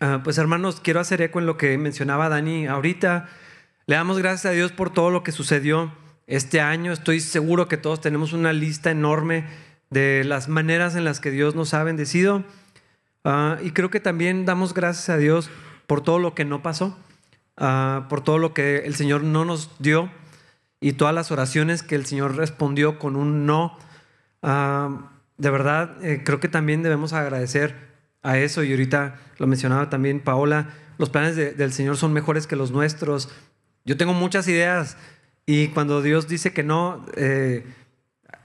Ah, pues hermanos, quiero hacer eco en lo que mencionaba Dani ahorita. Le damos gracias a Dios por todo lo que sucedió este año. Estoy seguro que todos tenemos una lista enorme de las maneras en las que Dios nos ha bendecido. Ah, y creo que también damos gracias a Dios por todo lo que no pasó, ah, por todo lo que el Señor no nos dio y todas las oraciones que el Señor respondió con un no. De verdad, eh, creo que también debemos agradecer a eso y ahorita lo mencionaba también Paola, los planes del Señor son mejores que los nuestros. Yo tengo muchas ideas y cuando Dios dice que no, eh,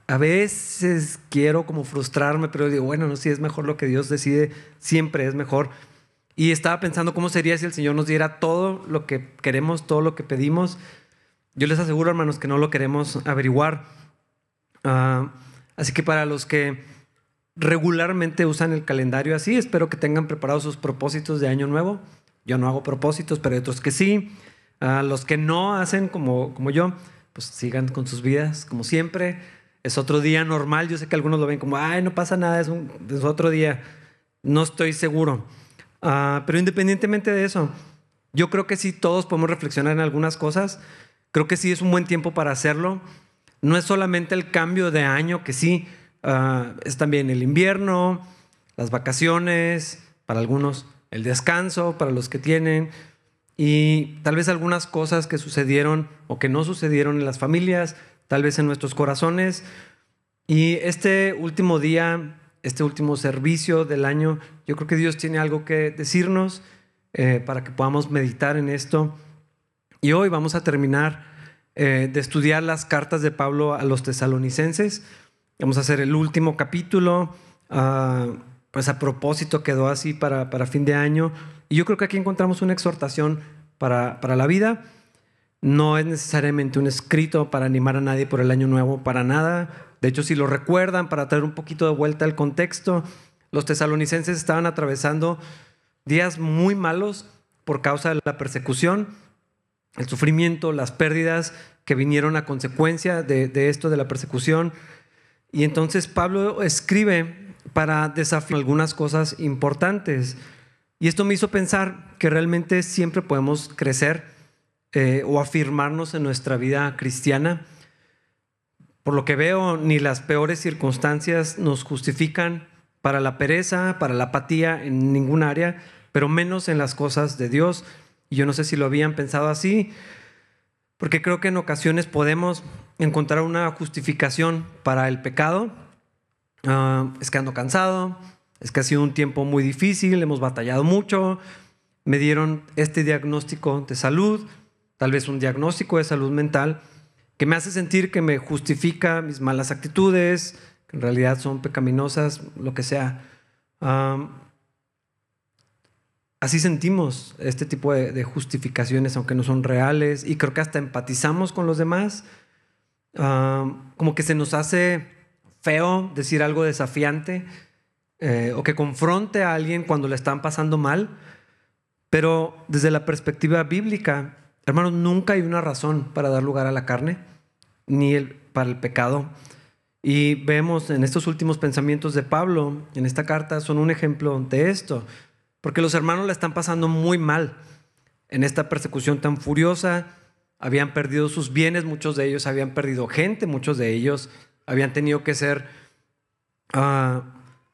a veces quiero como frustrarme, pero digo, bueno, no, si es mejor lo que Dios decide, siempre es mejor. Y estaba pensando cómo sería si el Señor nos diera todo lo que queremos, todo lo que pedimos. Yo les aseguro, hermanos, que no lo queremos averiguar. Ah, así que para los que regularmente usan el calendario así, espero que tengan preparados sus propósitos de año nuevo. Yo no hago propósitos, pero hay otros que sí. A los que no hacen como, como yo, pues sigan con sus vidas como siempre es otro día normal. Yo sé que algunos lo ven como, ay, no pasa nada, es otro día. No estoy seguro. Ah, pero independientemente de eso, yo creo que sí todos podemos reflexionar en algunas cosas. Creo que sí es un buen tiempo para hacerlo. No es solamente el cambio de año, que sí, ah, es también el invierno, las vacaciones, para algunos el descanso, para los que tienen, y tal vez algunas cosas que sucedieron o que no sucedieron en las familias, tal vez en nuestros corazones. Y este último día, este último servicio del año, yo creo que Dios tiene algo que decirnos eh, para que podamos meditar en esto. Y hoy vamos a terminar eh, de estudiar las cartas de Pablo a los tesalonicenses. Vamos a hacer el último capítulo. Ah, pues a propósito quedó así para, para fin de año. Y yo creo que aquí encontramos una exhortación para, para la vida no es necesariamente un escrito para animar a nadie por el año nuevo, para nada. De hecho, si lo recuerdan, para traer un poquito de vuelta al contexto, los tesalonicenses estaban atravesando días muy malos por causa de la persecución, el sufrimiento, las pérdidas que vinieron a consecuencia de, de esto, de la persecución. Y entonces Pablo escribe para desafiar algunas cosas importantes. Y esto me hizo pensar que realmente siempre podemos crecer eh, o afirmarnos en nuestra vida cristiana. Por lo que veo, ni las peores circunstancias nos justifican para la pereza, para la apatía en ningún área, pero menos en las cosas de Dios. Y yo no sé si lo habían pensado así, porque creo que en ocasiones podemos encontrar una justificación para el pecado. Ah, es que ando cansado, es que ha sido un tiempo muy difícil, hemos batallado mucho, me dieron este diagnóstico de salud, tal vez un diagnóstico de salud mental que me hace sentir que me justifica mis malas actitudes, que en realidad son pecaminosas, lo que sea. Así sentimos este tipo de, justificaciones, aunque no son reales, y creo que hasta empatizamos con los demás. como que se nos hace feo decir algo desafiante eh, o que confronte a alguien cuando le están pasando mal, pero desde la perspectiva bíblica, Hermanos, nunca hay una razón para dar lugar a la carne, ni para el pecado. Y vemos en estos últimos pensamientos de Pablo, en esta carta, son un ejemplo de esto, porque los hermanos la están pasando muy mal en esta persecución tan furiosa, habían perdido sus bienes, muchos de ellos habían perdido gente, muchos de ellos habían tenido que ser, ah,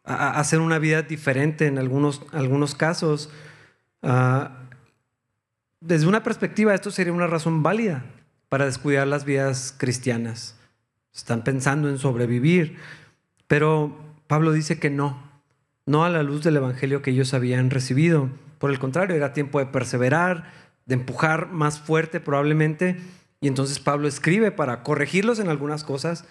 hacer una vida diferente en algunos, algunos casos. Uh, desde una perspectiva, esto sería una razón válida para descuidar las vidas cristianas. Están pensando en sobrevivir, pero Pablo dice que no, no a la luz del Evangelio que ellos habían recibido. Por el contrario, era tiempo de perseverar, de empujar más fuerte probablemente. Y entonces Pablo escribe para corregirlos en algunas cosas,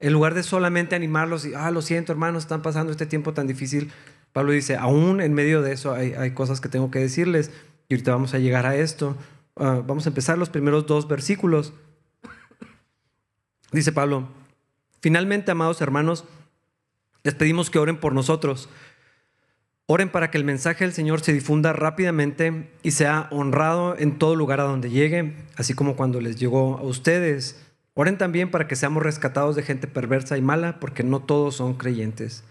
en lugar de solamente animarlos y, ah, lo siento hermanos, están pasando este tiempo tan difícil. Pablo dice, aún en medio de eso hay, hay cosas que tengo que decirles. Y ahorita vamos a llegar a esto. Ah, vamos a empezar los primeros dos versículos. Dice Pablo, finalmente, amados hermanos, les pedimos que oren por nosotros. Oren para que el mensaje del Señor se difunda rápidamente y sea honrado en todo lugar a donde llegue, así como cuando les llegó a ustedes. Oren también para que seamos rescatados de gente perversa y mala, porque no todos son creyentes.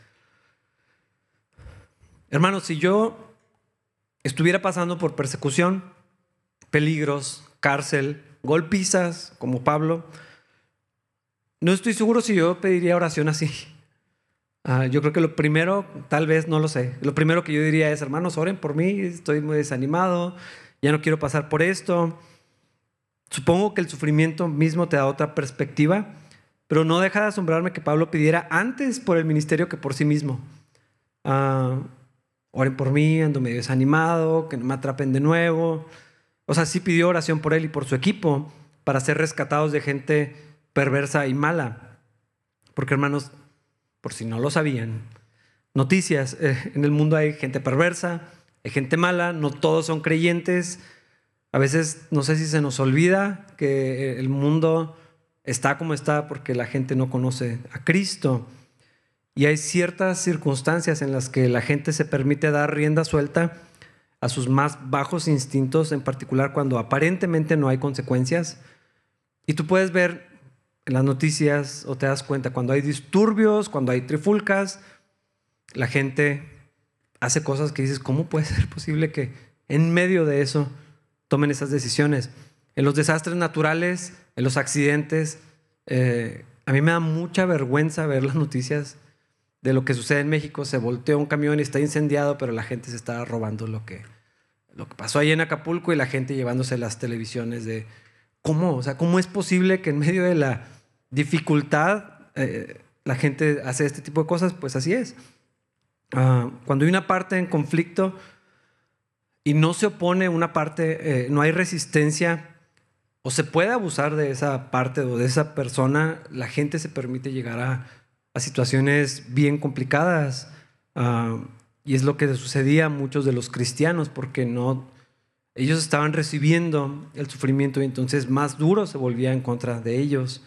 Hermanos, si yo estuviera pasando por persecución, peligros, cárcel, golpizas, como Pablo, no estoy seguro si yo pediría oración así. Ah, yo creo que lo primero, tal vez no lo sé, lo primero que yo diría es, hermanos, oren por mí, estoy muy desanimado, ya no quiero pasar por esto. Supongo que el sufrimiento mismo te da otra perspectiva, pero no deja de asombrarme que Pablo pidiera antes por el ministerio que por sí mismo. Uh, oren por mí, ando medio desanimado, que no me atrapen de nuevo. O sea, sí pidió oración por él y por su equipo para ser rescatados de gente perversa y mala. Porque hermanos, por si no lo sabían. Noticias, eh, en el mundo hay gente perversa, hay gente mala, no todos son creyentes. A veces no sé si se nos olvida que el mundo está como está porque la gente no conoce a Cristo. Y hay ciertas circunstancias en las que la gente se permite dar rienda suelta a sus más bajos instintos, en particular cuando aparentemente no hay consecuencias. Y tú puedes ver en las noticias o te das cuenta cuando hay disturbios, cuando hay trifulcas, la gente hace cosas que dices, ¿cómo puede ser posible que en medio de eso tomen esas decisiones? En los desastres naturales, en los accidentes, eh, a mí me da mucha vergüenza ver las noticias de lo que sucede en México. Se volteó un camión y está incendiado, pero la gente se está robando lo que, lo que pasó ahí en Acapulco y la gente llevándose las televisiones de cómo, o sea, cómo es posible que en medio de la dificultad, eh, la gente hace este tipo de cosas, pues así es. Ah, cuando hay una parte en conflicto y no se opone una parte, eh, no hay resistencia, o se puede abusar de esa parte o de esa persona, la gente se permite llegar a, situaciones bien complicadas. Ah, y es lo que sucedía a muchos de los cristianos, porque no, ellos estaban recibiendo el sufrimiento y entonces más duro se volvía en contra de ellos.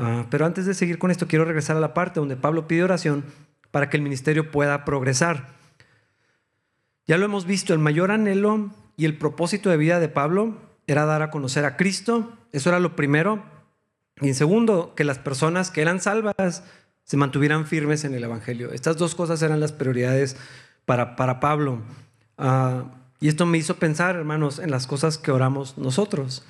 Ah, pero antes de seguir con esto, quiero regresar a la parte donde Pablo pide oración para que el ministerio pueda progresar. Ya lo hemos visto, el mayor anhelo y el propósito de vida de Pablo era dar a conocer a Cristo, eso era lo primero. Y en segundo, que las personas que eran salvas se mantuvieran firmes en el Evangelio. Estas dos cosas eran las prioridades para, para Pablo. Ah, y esto me hizo pensar, hermanos, en las cosas que oramos nosotros.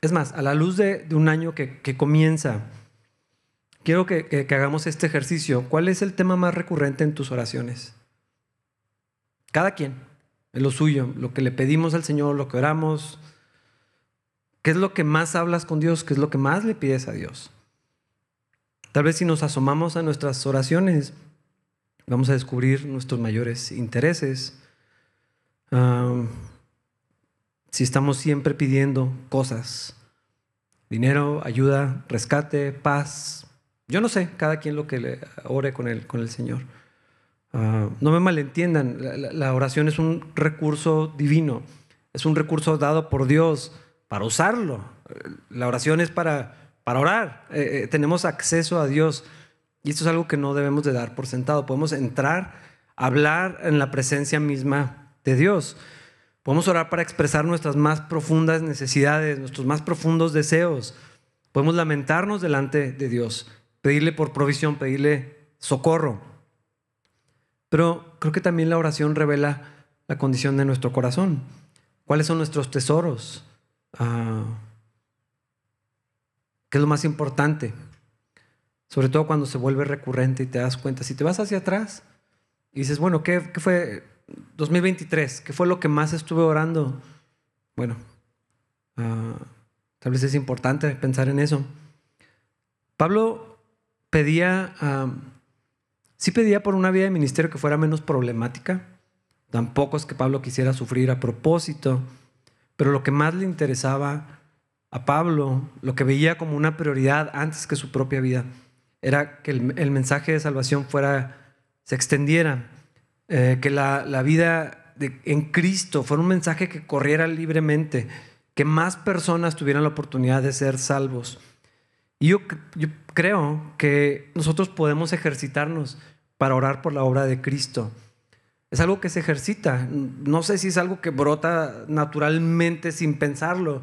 Es más, a la luz de, un año que, comienza, quiero que, hagamos este ejercicio. ¿Cuál es el tema más recurrente en tus oraciones? Cada quien, en lo suyo, lo que le pedimos al Señor, lo que oramos. ¿Qué es lo que más hablas con Dios? ¿Qué es lo que más le pides a Dios? Tal vez si nos asomamos a nuestras oraciones, vamos a descubrir nuestros mayores intereses. Ah, si estamos siempre pidiendo cosas, dinero, ayuda, rescate, paz. Yo no sé, cada quien lo que le ore con el, con el Señor. Ah, no me malentiendan, la, oración es un recurso divino, es un recurso dado por Dios para usarlo. La oración es para, para orar, eh, eh, tenemos acceso a Dios y esto es algo que no debemos de dar por sentado. Podemos entrar, hablar en la presencia misma de Dios. Podemos orar para expresar nuestras más profundas necesidades, nuestros más profundos deseos. Podemos lamentarnos delante de Dios, pedirle por provisión, pedirle socorro. Pero creo que también la oración revela la condición de nuestro corazón. ¿Cuáles son nuestros tesoros? Ah, ¿Qué es lo más importante? Sobre todo cuando se vuelve recurrente y te das cuenta. Si te vas hacia atrás y dices, bueno, ¿qué, qué fue 2023, ¿qué fue lo que más estuve orando? Bueno, ah, tal vez es importante pensar en eso. Pablo pedía, sí pedía por una vida de ministerio que fuera menos problemática. Tampoco es que Pablo quisiera sufrir a propósito, pero lo que más le interesaba a Pablo, lo que veía como una prioridad antes que su propia vida, era que el mensaje de salvación fuera, se extendiera eh, que la, vida en Cristo fuera un mensaje que corriera libremente, que más personas tuvieran la oportunidad de ser salvos. Y yo, yo creo que nosotros podemos ejercitarnos para orar por la obra de Cristo. Es algo que se ejercita. No sé si es algo que brota naturalmente sin pensarlo,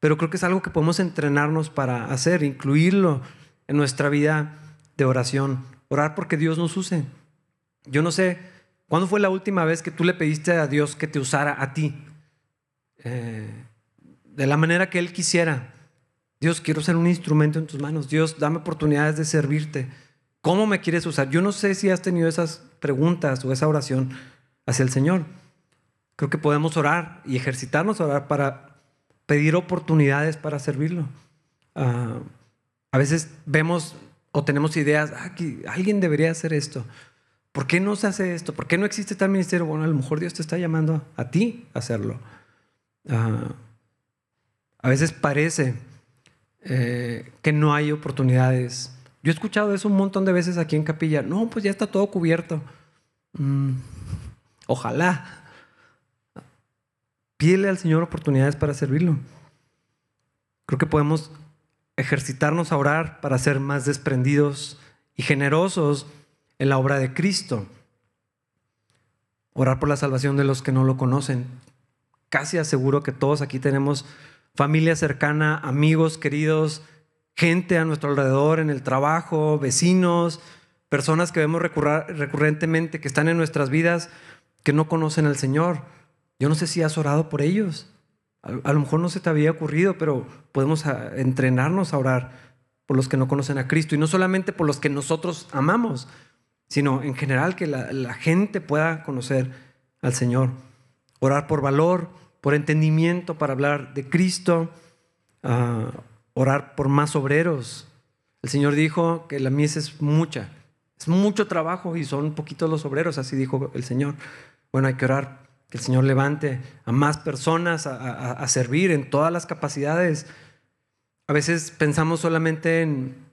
pero creo que es algo que podemos entrenarnos para hacer, incluirlo en nuestra vida de oración. Orar porque Dios nos use. Yo no sé ¿Cuándo fue la última vez que tú le pediste a Dios que te usara a ti? Eh, de la manera que Él quisiera. Dios, quiero ser un instrumento en tus manos. Dios, dame oportunidades de servirte. ¿Cómo me quieres usar? Yo no sé si has tenido esas preguntas o esa oración hacia el Señor. Creo que podemos orar y ejercitarnos a orar para pedir oportunidades para servirlo. Ah, a veces vemos o tenemos ideas, ah, alguien debería hacer esto. ¿Por qué no se hace esto? ¿Por qué no existe tal ministerio? Bueno, a lo mejor Dios te está llamando a ti a hacerlo. Ah, a veces parece eh, que no hay oportunidades. Yo he escuchado eso un montón de veces aquí en Capilla. No, pues ya está todo cubierto. Mm, ojalá. Pídele al Señor oportunidades para servirlo. Creo que podemos ejercitarnos a orar para ser más desprendidos y generosos en la obra de Cristo. Orar por la salvación de los que no lo conocen. Casi aseguro que todos aquí tenemos familia cercana, amigos queridos, gente a nuestro alrededor en el trabajo, vecinos, personas que vemos recurrentemente que están en nuestras vidas que no conocen al Señor. Yo no sé si has orado por ellos. A, lo mejor no se te había ocurrido, pero podemos entrenarnos a orar por los que no conocen a Cristo y no solamente por los que nosotros amamos, sino en general que la, gente pueda conocer al Señor. Orar por valor, por entendimiento para hablar de Cristo, ah, orar por más obreros. El Señor dijo que la mies es mucha, es mucho trabajo y son poquitos los obreros, así dijo el Señor. Bueno, hay que orar que el Señor levante a más personas a, a servir en todas las capacidades. A veces pensamos solamente en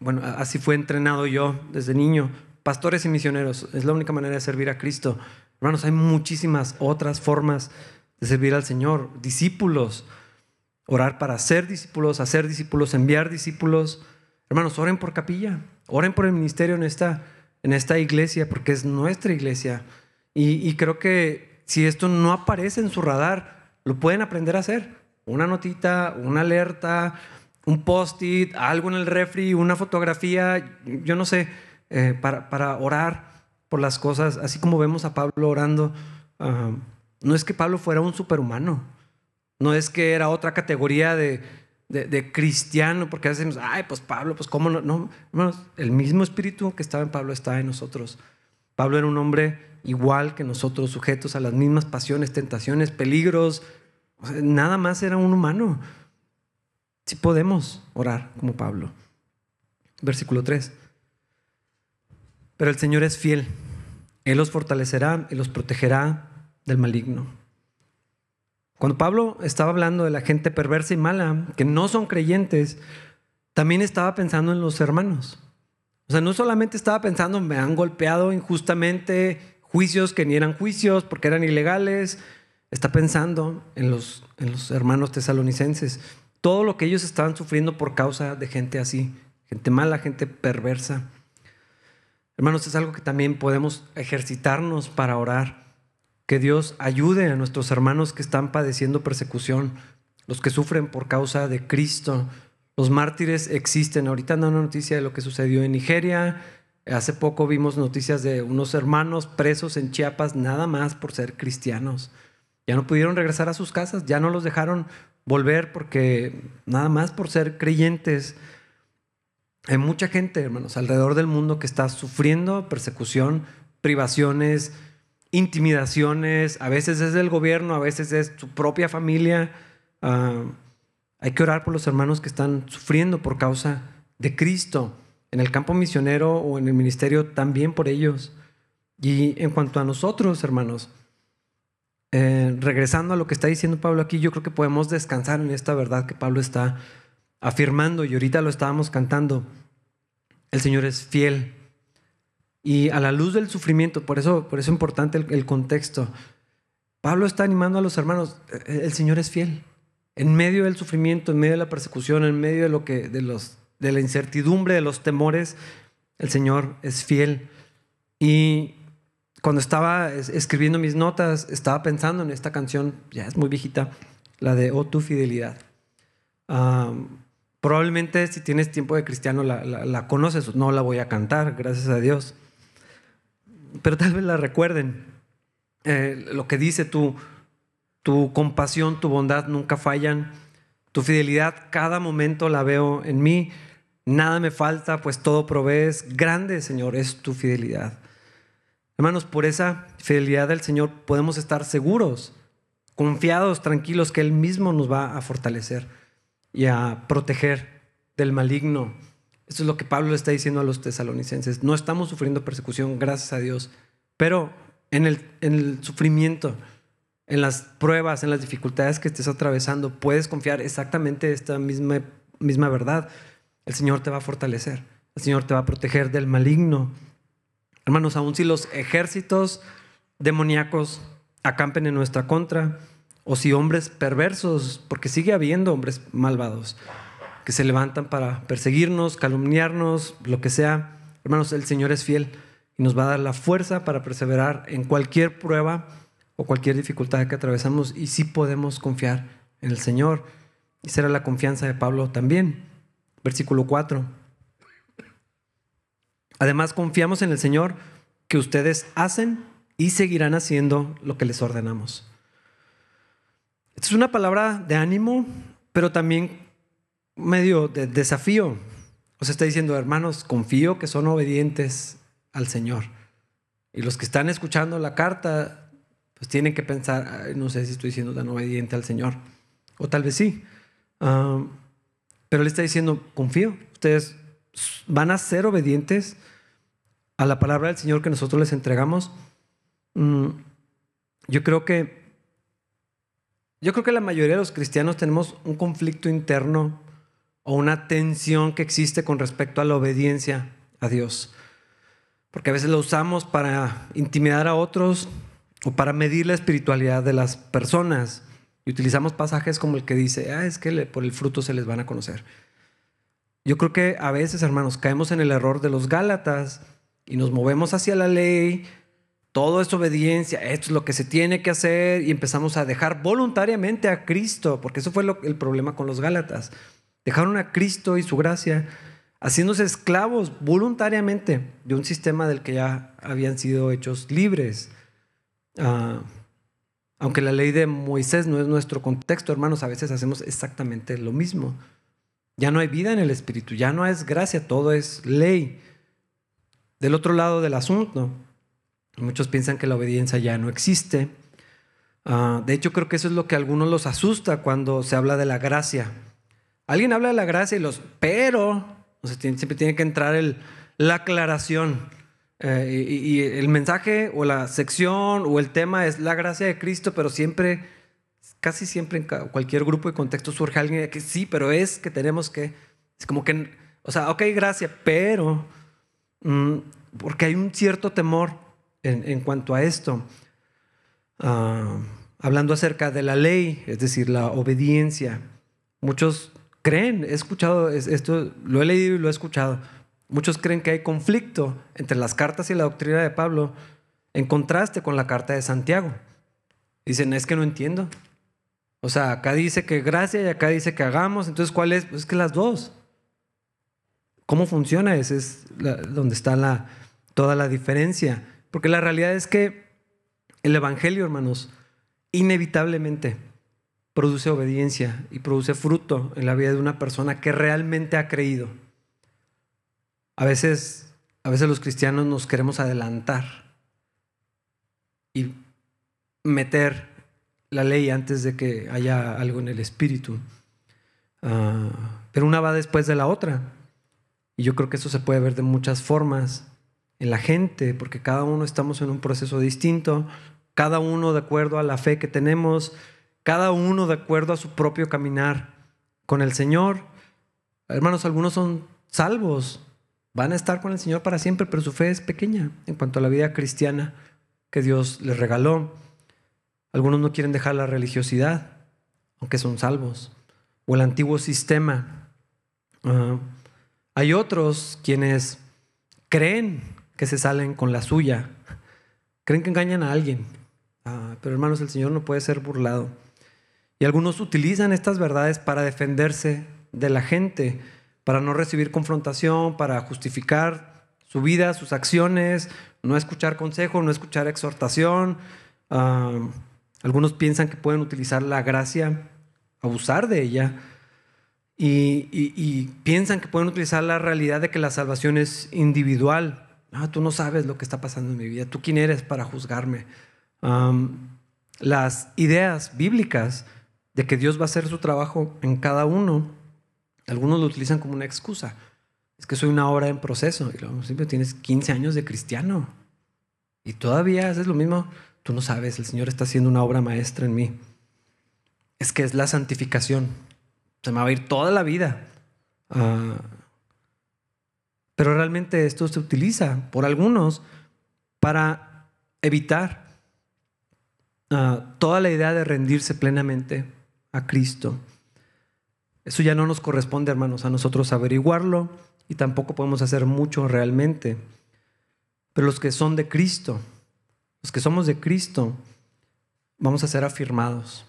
bueno, así fue entrenado yo desde niño. Pastores y misioneros, es la única manera de servir a Cristo. Hermanos, hay muchísimas otras formas de servir al Señor. Discípulos, orar para ser discípulos, hacer discípulos, enviar discípulos. Hermanos, oren por capilla, oren por el ministerio en esta, en esta iglesia, porque es nuestra iglesia. Y, y creo que si esto no aparece en su radar, lo pueden aprender a hacer. Una notita, una alerta, un post-it, algo en el refri, una fotografía, yo no sé, eh, para, orar por las cosas, así como vemos a Pablo orando. Ah, no es que Pablo fuera un superhumano, no es que era otra categoría de, cristiano, porque a veces decimos, ay, pues Pablo, pues cómo no, no, el mismo espíritu que estaba en Pablo está en nosotros. Pablo era un hombre igual que nosotros, sujetos a las mismas pasiones, tentaciones, peligros, nada más era un humano. Podemos orar como Pablo. Versículo 3. Pero el Señor es fiel. Él los fortalecerá y los protegerá del maligno. Cuando Pablo estaba hablando de la gente perversa y mala, que no son creyentes, también estaba pensando en los hermanos. O sea, no solamente estaba pensando, me han golpeado injustamente, juicios que ni eran juicios porque eran ilegales, está pensando en los, en los hermanos tesalonicenses todo lo que ellos estaban sufriendo por causa de gente así, gente mala, gente perversa. Hermanos, es algo que también podemos ejercitarnos para orar. Que Dios ayude a nuestros hermanos que están padeciendo persecución, los que sufren por causa de Cristo. Los mártires existen. Ahorita anda una noticia de lo que sucedió en Nigeria. Hace poco vimos noticias de unos hermanos presos en Chiapas nada más por ser cristianos. Ya no pudieron regresar a sus casas, ya no los dejaron volver porque nada más por ser creyentes. Hay mucha gente, hermanos, alrededor del mundo que está sufriendo persecución, privaciones, intimidaciones, a veces es del gobierno, a veces es su propia familia. Ah, hay que orar por los hermanos que están sufriendo por causa de Cristo, en el campo misionero o en el ministerio, también por ellos. Y en cuanto a nosotros, hermanos, eh, regresando a lo que está diciendo Pablo aquí, yo creo que podemos descansar en esta verdad que Pablo está afirmando y ahorita lo estábamos cantando. El Señor es fiel. Y a la luz del sufrimiento, por eso, por eso es importante el, contexto. Pablo está animando a los hermanos, eh, el Señor es fiel. En medio del sufrimiento, en medio de la persecución, en medio de, lo que, de, los, de la incertidumbre, de los temores, el Señor es fiel. Y cuando estaba escribiendo mis notas, estaba pensando en esta canción, ya es muy viejita, la de Oh tu fidelidad. probablemente si tienes tiempo de cristiano la, conoces, no la voy a cantar, gracias a Dios. pero tal vez la recuerden. Eh, lo que dice tu, tu compasión, tu bondad nunca fallan. Tu fidelidad cada momento la veo en mí. Nada me falta, pues todo provees. Grande, Señor, es tu fidelidad. Hermanos, por esa fidelidad del Señor podemos estar seguros, confiados, tranquilos, que Él mismo nos va a fortalecer y a proteger del maligno. Eso es lo que Pablo le está diciendo a los tesalonicenses. No estamos sufriendo persecución, gracias a Dios, pero en el, en el sufrimiento, en las pruebas, en las dificultades que estés atravesando, puedes confiar exactamente esta misma, misma verdad. El Señor te va a fortalecer, el Señor te va a proteger del maligno. Hermanos, aun si los ejércitos demoníacos acampen en nuestra contra, o si hombres perversos, porque sigue habiendo hombres malvados que se levantan para perseguirnos, calumniarnos, lo que sea, hermanos, el Señor es fiel y nos va a dar la fuerza para perseverar en cualquier prueba o cualquier dificultad que atravesamos y sí podemos confiar en el Señor. Y será la confianza de Pablo también. Versículo 4. Además, confiamos en el Señor que ustedes hacen y seguirán haciendo lo que les ordenamos. Esta es una palabra de ánimo, pero también medio de desafío. O sea, está diciendo, hermanos, confío que son obedientes al Señor. Y los que están escuchando la carta, pues tienen que pensar, no sé si estoy siendo tan obediente al Señor. O tal vez sí. Ah, pero le está diciendo, confío, ustedes van a ser obedientes a la palabra del Señor que nosotros les entregamos. Mm, yo creo que yo creo que la mayoría de los cristianos tenemos un conflicto interno o una tensión que existe con respecto a la obediencia a Dios. Porque a veces lo usamos para intimidar a otros o para medir la espiritualidad de las personas. Y utilizamos pasajes como el que dice, ah, es que por el fruto se les van a conocer. Yo creo que a veces, hermanos, caemos en el error de los Gálatas y nos movemos hacia la ley, todo es obediencia, esto es lo que se tiene que hacer y empezamos a dejar voluntariamente a Cristo, porque eso fue el problema con los Gálatas. Dejaron a Cristo y su gracia haciéndose esclavos voluntariamente de un sistema del que ya habían sido hechos libres. Ah, aunque la ley de Moisés no es nuestro contexto, hermanos, a veces hacemos exactamente lo mismo. Ya no hay vida en el Espíritu, ya no es gracia, todo es ley. Del otro lado del asunto, muchos piensan que la obediencia ya no existe. Ah, de hecho, creo que eso es lo que a algunos los asusta cuando se habla de la gracia. Alguien habla de la gracia y los, pero, siempre tiene que entrar el, la aclaración. Eh, y, el mensaje o la sección o el tema es la gracia de Cristo, pero siempre, casi siempre en cualquier grupo de contexto surge alguien que sí, pero es que tenemos que, es como que, o sea, ok, gracia, pero, mm, porque hay un cierto temor en, cuanto a esto. Ah, hablando acerca de la ley, es decir, la obediencia. Muchos creen, he escuchado esto, lo he leído y lo he escuchado. Muchos creen que hay conflicto entre las cartas y la doctrina de Pablo en contraste con la carta de Santiago. Dicen, es que no entiendo. O sea, acá dice que gracia y acá dice que hagamos. Entonces, ¿cuál es? Pues es que las dos. ¿Cómo funciona? Ese es donde está la, toda la diferencia. Porque la realidad es que el Evangelio, hermanos, inevitablemente produce obediencia y produce fruto en la vida de una persona que realmente ha creído. A veces, a veces los cristianos nos queremos adelantar y meter la ley antes de que haya algo en el espíritu. Ah, pero una va después de la otra. Y yo creo que eso se puede ver de muchas formas en la gente, porque cada uno estamos en un proceso distinto, cada uno de acuerdo a la fe que tenemos, cada uno de acuerdo a su propio caminar con el Señor. Hermanos, algunos son salvos, van a estar con el Señor para siempre, pero su fe es pequeña en cuanto a la vida cristiana que Dios les regaló. Algunos no quieren dejar la religiosidad, aunque son salvos, o el antiguo sistema. Ah, hay otros quienes creen que se salen con la suya, creen que engañan a alguien. Ah, pero hermanos, el Señor no puede ser burlado. Y algunos utilizan estas verdades para defenderse de la gente, para no recibir confrontación, para justificar su vida, sus acciones, no escuchar consejo, no escuchar exhortación. Ah, algunos piensan que pueden utilizar la gracia, abusar de ella. Y, piensan que pueden utilizar la realidad de que la salvación es individual. Ah, tú no sabes lo que está pasando en mi vida. ¿Tú quién eres para juzgarme? las ideas bíblicas de que Dios va a hacer su trabajo en cada uno, algunos lo utilizan como una excusa. Es que soy una obra en proceso. Y luego, siempre tienes 15 años de cristiano. Y todavía haces lo mismo. Tú no sabes, el Señor está haciendo una obra maestra en mí. Es que es la santificación. Se me va a ir toda la vida. Ah, pero realmente esto se utiliza por algunos para evitar ah, toda la idea de rendirse plenamente a Cristo. Eso ya no nos corresponde, hermanos, a nosotros averiguarlo y tampoco podemos hacer mucho realmente. Pero los que son de Cristo, los que somos de Cristo, vamos a ser afirmados.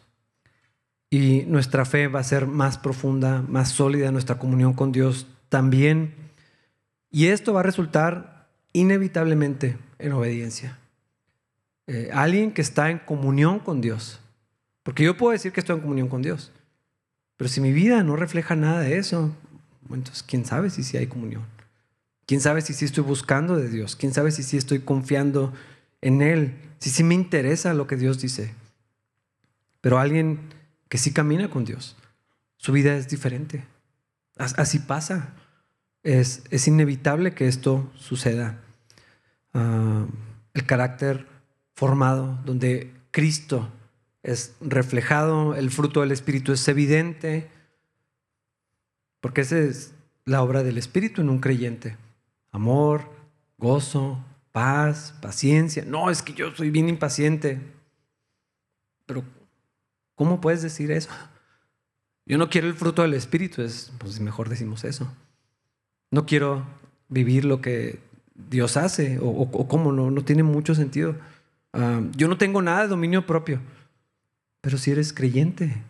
Y nuestra fe va a ser más profunda, más sólida, nuestra comunión con Dios también. Y esto va a resultar inevitablemente en obediencia. Eh, alguien que está en comunión con Dios. Porque yo puedo decir que estoy en comunión con Dios. Pero si mi vida no refleja nada de eso, entonces, ¿quién sabe si sí hay comunión? ¿Quién sabe si sí estoy buscando de Dios? ¿Quién sabe si sí estoy confiando en Él? Si sí me interesa lo que Dios dice. Pero alguien que sí camina con Dios, su vida es diferente. Así pasa. Es, es inevitable que esto suceda. Ah, el carácter formado, donde Cristo es reflejado, el fruto del Espíritu es evidente, porque esa es la obra del Espíritu en un creyente. Amor, gozo, paz, paciencia. No, es que yo soy bien impaciente. Pero, ¿cómo puedes decir eso? Yo no quiero el fruto del Espíritu, es, pues mejor decimos eso. No quiero vivir lo que Dios hace, o, cómo, no, no tiene mucho sentido. Ah, yo no tengo nada de dominio propio, pero si eres creyente,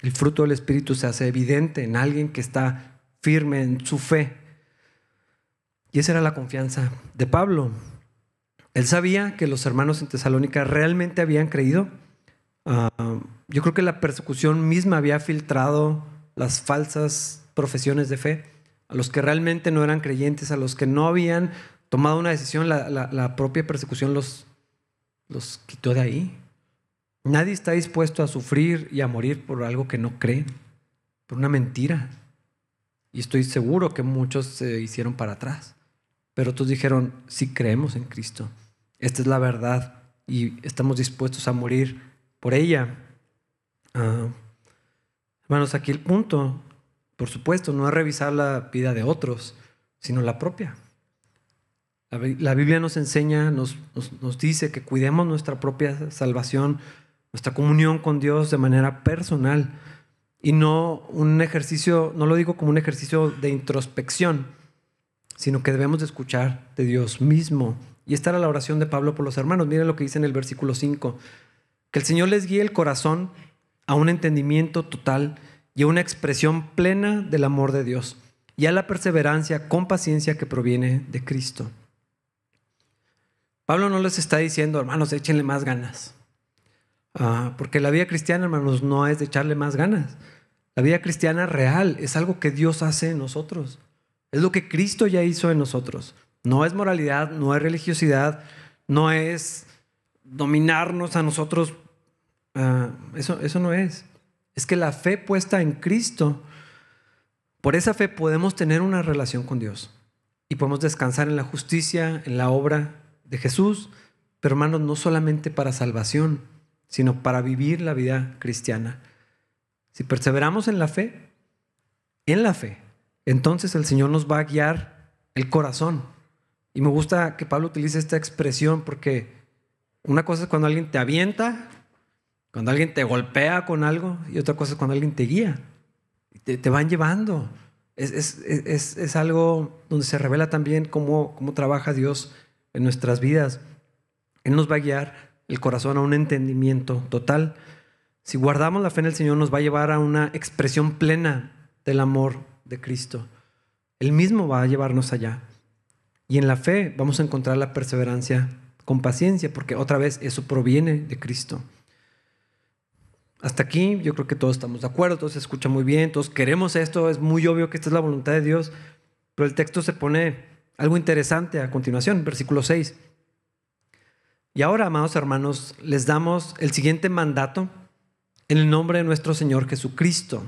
el fruto del Espíritu se hace evidente en alguien que está firme en su fe. Y esa era la confianza de Pablo. Él sabía que los hermanos en Tesalónica realmente habían creído. Ah, yo creo que la persecución misma había filtrado las falsas profesiones de fe. A los que realmente no eran creyentes, a los que no habían tomado una decisión, la, la propia persecución los, los quitó de ahí. Nadie está dispuesto a sufrir y a morir por algo que no cree, por una mentira. Y estoy seguro que muchos se hicieron para atrás. Pero otros dijeron, sí creemos en Cristo. Esta es la verdad y estamos dispuestos a morir por ella. Ah, hermanos, aquí el punto, por supuesto, no es revisar la vida de otros, sino la propia. La, Biblia nos enseña, nos, nos dice que cuidemos nuestra propia salvación nuestra comunión con Dios de manera personal y no un ejercicio, no lo digo como un ejercicio de introspección, sino que debemos de escuchar de Dios mismo. Y esta era la oración de Pablo por los hermanos. Miren lo que dice en el versículo 5, que el Señor les guíe el corazón a un entendimiento total y a una expresión plena del amor de Dios y a la perseverancia con paciencia que proviene de Cristo. Pablo no les está diciendo, hermanos, échenle más ganas. Ah, porque la vida cristiana, hermanos, no es de echarle más ganas. La vida cristiana real es algo que Dios hace en nosotros. Es lo que Cristo ya hizo en nosotros. No es moralidad, no es religiosidad, no es dominarnos a nosotros. Ah, eso, eso no es. Es que la fe puesta en Cristo, por esa fe podemos tener una relación con Dios y podemos descansar en la justicia, en la obra de Jesús, pero hermanos, no solamente para salvación, sino para vivir la vida cristiana. Si perseveramos en la fe, en la fe, entonces el Señor nos va a guiar el corazón. Y me gusta que Pablo utilice esta expresión porque una cosa es cuando alguien te avienta, cuando alguien te golpea con algo, y otra cosa es cuando alguien te guía. Te, van llevando. Es, es, es, algo donde se revela también cómo, cómo trabaja Dios en nuestras vidas. Él nos va a guiar el corazón a un entendimiento total. Si guardamos la fe en el Señor nos va a llevar a una expresión plena del amor de Cristo. Él mismo va a llevarnos allá. Y en la fe vamos a encontrar la perseverancia con paciencia, porque otra vez eso proviene de Cristo. Hasta aquí yo creo que todos estamos de acuerdo, todos se escucha muy bien, todos queremos esto, es muy obvio que esta es la voluntad de Dios, pero el texto se pone algo interesante a continuación, versículo 6. Y ahora, amados hermanos, les damos el siguiente mandato en el nombre de nuestro Señor Jesucristo.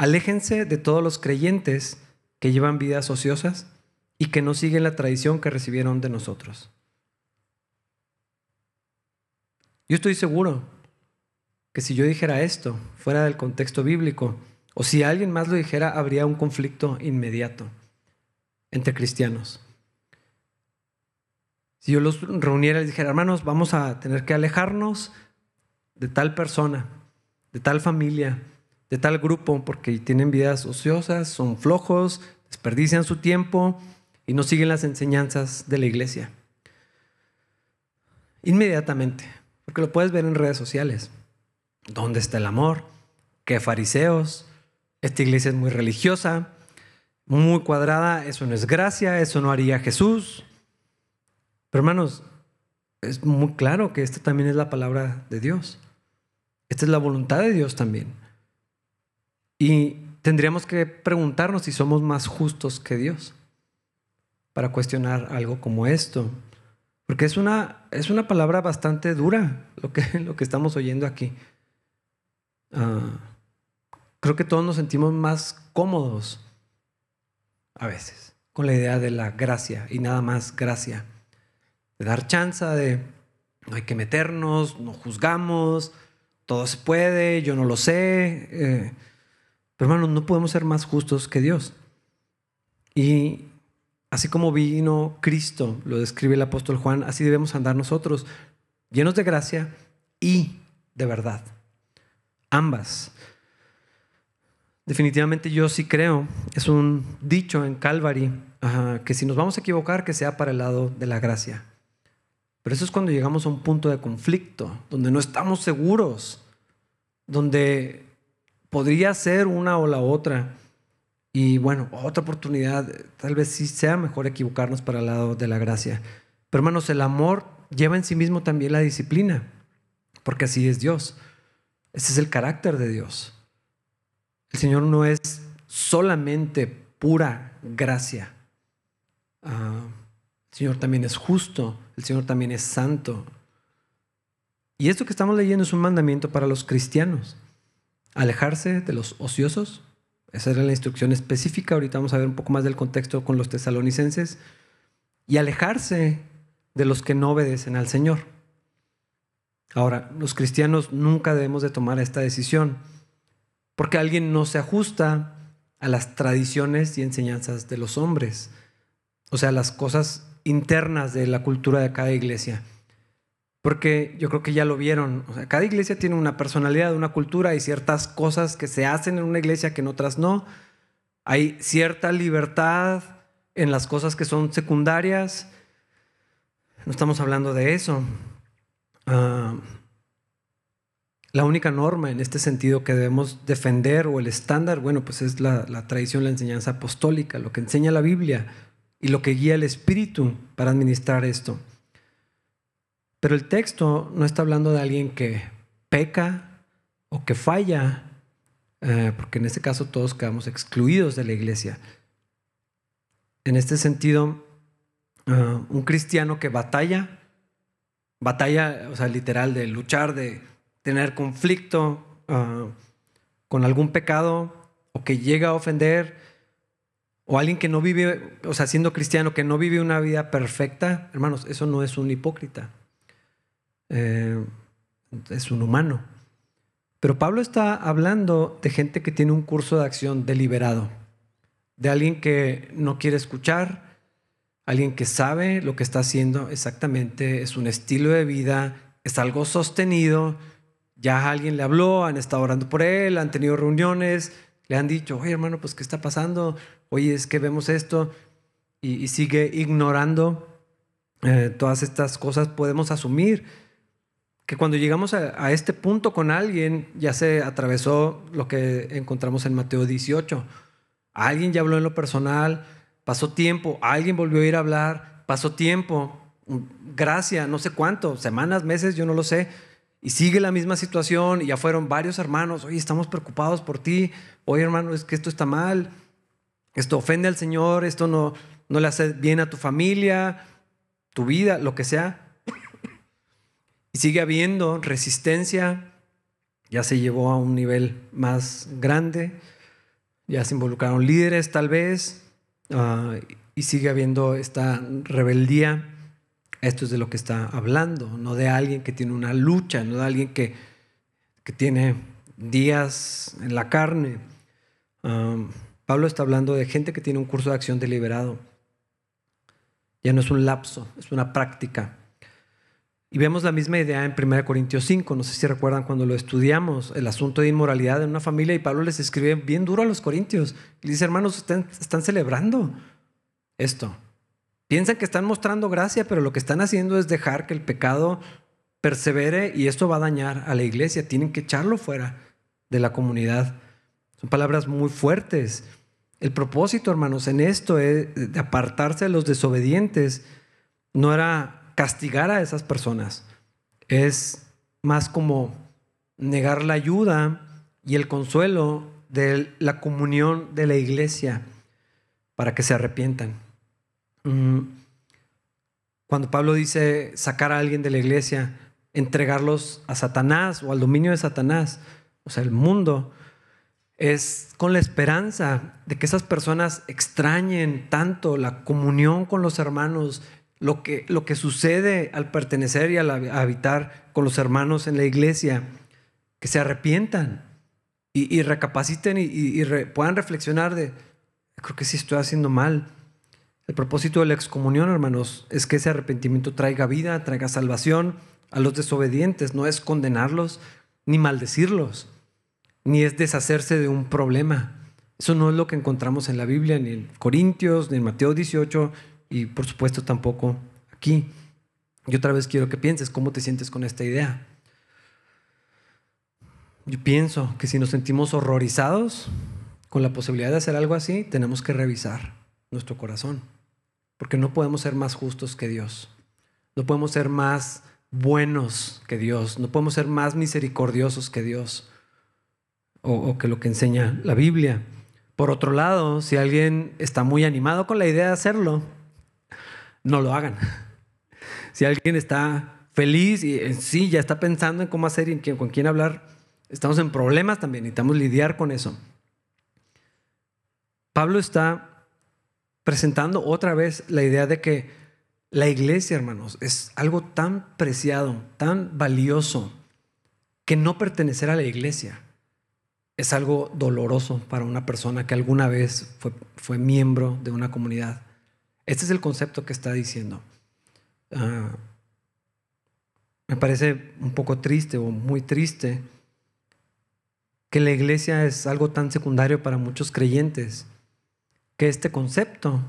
Aléjense de todos los creyentes que llevan vidas ociosas y que no siguen la tradición que recibieron de nosotros. Yo estoy seguro que si yo dijera esto fuera del contexto bíblico, o si alguien más lo dijera, habría un conflicto inmediato entre cristianos. Si yo los reuniera y les dijera, hermanos, vamos a tener que alejarnos de tal persona, de tal familia, de tal grupo, porque tienen vidas ociosas, son flojos, desperdician su tiempo y no siguen las enseñanzas de la iglesia. Inmediatamente, porque lo puedes ver en redes sociales. ¿Dónde está el amor? ¿Qué fariseos? Esta iglesia es muy religiosa, muy cuadrada, eso no es gracia, eso no haría Jesús. Pero hermanos, es muy claro que esta también es la palabra de Dios. Esta es la voluntad de Dios también. Y tendríamos que preguntarnos si somos más justos que Dios para cuestionar algo como esto. Porque es una, es una palabra bastante dura lo que, lo que estamos oyendo aquí. Ah, creo que todos nos sentimos más cómodos a veces con la idea de la gracia y nada más gracia de dar chance, de no hay que meternos, no juzgamos, todo se puede, yo no lo sé. Eh, hermanos, no podemos ser más justos que Dios. Y así como vino Cristo, lo describe el apóstol Juan, así debemos andar nosotros, llenos de gracia y de verdad. Ambas. Definitivamente yo sí creo, es un dicho en Calvary, que si nos vamos a equivocar, que sea para el lado de la gracia. Pero eso es cuando llegamos a un punto de conflicto, donde no estamos seguros, donde podría ser una o la otra. Y bueno, otra oportunidad, tal vez sí sea mejor equivocarnos para el lado de la gracia. Pero hermanos, el amor lleva en sí mismo también la disciplina, porque así es Dios. Ese es el carácter de Dios. El Señor no es solamente pura gracia. Ah, el Señor también es justo, el Señor también es santo. Y esto que estamos leyendo es un mandamiento para los cristianos. Alejarse de los ociosos. Esa era la instrucción específica. Ahorita vamos a ver un poco más del contexto con los tesalonicenses. Y alejarse de los que no obedecen al Señor. Ahora, los cristianos nunca debemos de tomar esta decisión porque alguien no se ajusta a las tradiciones y enseñanzas de los hombres, o sea, las cosas internas de la cultura de cada iglesia. Porque yo creo que ya lo vieron, o sea, cada iglesia tiene una personalidad, una cultura, hay ciertas cosas que se hacen en una iglesia que en otras no. Hay cierta libertad en las cosas que son secundarias. No estamos hablando de eso. Ah, la única norma en este sentido que debemos defender o el estándar, bueno, pues es la, la, tradición, la enseñanza apostólica, lo que enseña la Biblia y lo que guía el Espíritu para administrar esto. Pero el texto no está hablando de alguien que peca o que falla, eh, porque en este caso todos quedamos excluidos de la iglesia. En este sentido, uh, un cristiano que batalla, batalla, o sea, literal, de luchar, de tener conflicto uh, con algún pecado o que llega a ofender, o alguien que no vive, o sea, siendo cristiano, que no vive una vida perfecta, hermanos, eso no es un hipócrita. Eh, es un humano. Pero Pablo está hablando de gente que tiene un curso de acción deliberado, de alguien que no quiere escuchar, alguien que sabe lo que está haciendo exactamente, es un estilo de vida, es algo sostenido, ya alguien le habló, han estado orando por él, han tenido reuniones, le han dicho, oye hermano, pues ¿qué está pasando? Oye, es que vemos esto y, sigue ignorando eh, todas estas cosas, podemos asumir que cuando llegamos a, este punto con alguien, ya se atravesó lo que encontramos en Mateo 18. Alguien ya habló en lo personal, pasó tiempo, alguien volvió a ir a hablar, pasó tiempo, gracia, no sé cuánto, semanas, meses, yo no lo sé, y sigue la misma situación y ya fueron varios hermanos, oye, estamos preocupados por ti, oye hermano, es que esto está mal, esto ofende al Señor, esto no, no le hace bien a tu familia, tu vida, lo que sea. Y sigue habiendo resistencia, ya se llevó a un nivel más grande, ya se involucraron líderes tal vez, ah, y sigue habiendo esta rebeldía. Esto es de lo que está hablando, no de alguien que tiene una lucha, no de alguien que, que tiene días en la carne. Pablo está hablando de gente que tiene un curso de acción deliberado. Ya no es un lapso, es una práctica. Y vemos la misma idea en 1 Corintios 5, no sé si recuerdan cuando lo estudiamos, el asunto de inmoralidad en una familia y Pablo les escribe bien duro a los corintios. Y dice, hermanos, están, están celebrando esto. Piensan que están mostrando gracia, pero lo que están haciendo es dejar que el pecado persevere y esto va a dañar a la iglesia. Tienen que echarlo fuera de la comunidad. Son palabras muy fuertes. El propósito, hermanos, en esto es de apartarse de los desobedientes. No era castigar a esas personas. Es más como negar la ayuda y el consuelo de la comunión de la iglesia para que se arrepientan. Mm. Cuando Pablo dice sacar a alguien de la iglesia, entregarlos a Satanás o al dominio de Satanás, o sea, el mundo, es con la esperanza de que esas personas extrañen tanto la comunión con los hermanos, lo que, lo que sucede al pertenecer y al habitar con los hermanos en la iglesia, que se arrepientan y, recapaciten y, puedan reflexionar de, creo que sí estoy haciendo mal el propósito de la excomunión, hermanos, es que ese arrepentimiento traiga vida, traiga salvación a los desobedientes. No es condenarlos ni maldecirlos, ni es deshacerse de un problema. Eso no es lo que encontramos en la Biblia, ni en Corintios, ni en Mateo 18, y por supuesto tampoco aquí. Y otra vez quiero que pienses cómo te sientes con esta idea. Yo pienso que si nos sentimos horrorizados con la posibilidad de hacer algo así, tenemos que revisar nuestro corazón. Porque no podemos ser más justos que Dios. No podemos ser más buenos que Dios. No podemos ser más misericordiosos que Dios. O, que lo que enseña la Biblia. Por otro lado, si alguien está muy animado con la idea de hacerlo, no lo hagan. Si alguien está feliz y en sí ya está pensando en cómo hacer y con quién hablar, estamos en problemas también, necesitamos lidiar con eso. Pablo está presentando otra vez la idea de que la iglesia, hermanos, es algo tan preciado, tan valioso, que no pertenecer a la iglesia es algo doloroso para una persona que alguna vez fue, fue miembro de una comunidad. Este es el concepto que está diciendo. Ah, me parece un poco triste o muy triste que la iglesia es algo tan secundario para muchos creyentes que este concepto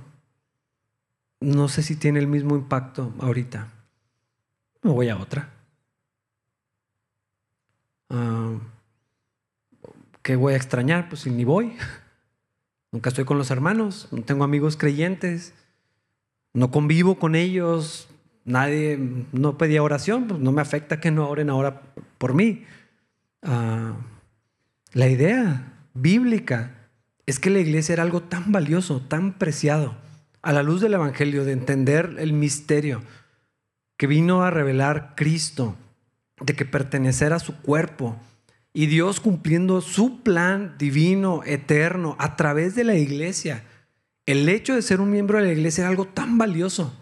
no sé si tiene el mismo impacto ahorita. Me voy a otra. Ah, ¿Qué voy a extrañar? Pues ni voy. Nunca estoy con los hermanos, no tengo amigos creyentes, no convivo con ellos, nadie, no pedía oración, pues no me afecta que no oren ahora por mí. Ah, la idea bíblica es que la iglesia era algo tan valioso, tan preciado, a la luz del Evangelio, de entender el misterio que vino a revelar Cristo, de que pertenecer a su cuerpo y Dios cumpliendo su plan divino, eterno, a través de la iglesia. El hecho de ser un miembro de la iglesia era algo tan valioso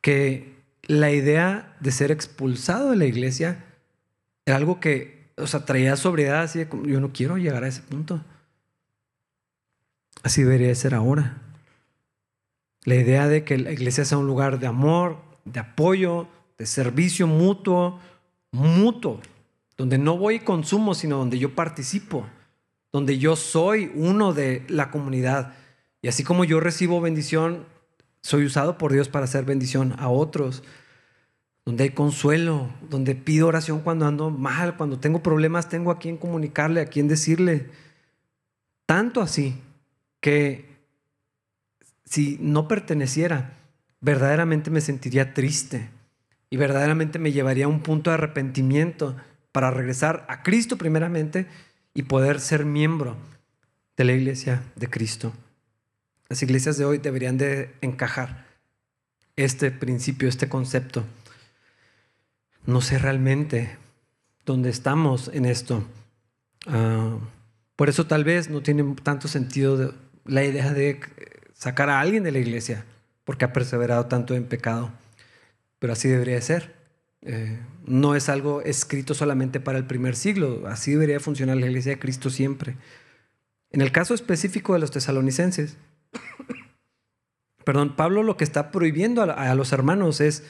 que la idea de ser expulsado de la iglesia era algo que, o sea, traía sobriedad así de, yo no quiero llegar a ese punto. Así debería ser ahora. La idea de que la iglesia sea un lugar de amor, de apoyo, de servicio mutuo, mutuo, donde no voy y consumo, sino donde yo participo, donde yo soy uno de la comunidad. Y así como yo recibo bendición, soy usado por Dios para hacer bendición a otros. Donde hay consuelo, donde pido oración cuando ando mal, cuando tengo problemas, tengo a quien comunicarle, a quien decirle. Tanto así que si no perteneciera, verdaderamente me sentiría triste y verdaderamente me llevaría a un punto de arrepentimiento para regresar a Cristo primeramente y poder ser miembro de la iglesia de Cristo. Las iglesias de hoy deberían de encajar este principio, este concepto. No sé realmente dónde estamos en esto. Ah, por eso tal vez no tiene tanto sentido la idea de sacar a alguien de la iglesia porque ha perseverado tanto en pecado. Pero así debería ser. Eh, no es algo escrito solamente para el primer siglo. Así debería funcionar la iglesia de Cristo siempre. En el caso específico de los tesalonicenses, perdón, Pablo lo que está prohibiendo a, los hermanos es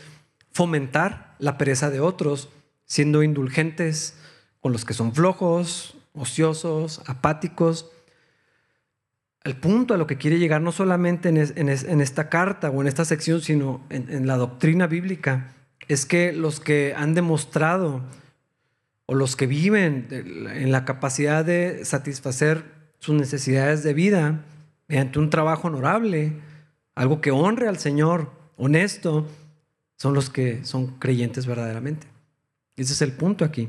fomentar la pereza de otros, siendo indulgentes con los que son flojos, ociosos, apáticos. El punto a lo que quiere llegar no solamente en, esta carta o en esta sección, sino en la doctrina bíblica, es que los que han demostrado o los que viven en la capacidad de satisfacer sus necesidades de vida, mediante un trabajo honorable, algo que honre al Señor, honesto, son los que son creyentes verdaderamente. Ese es el punto aquí.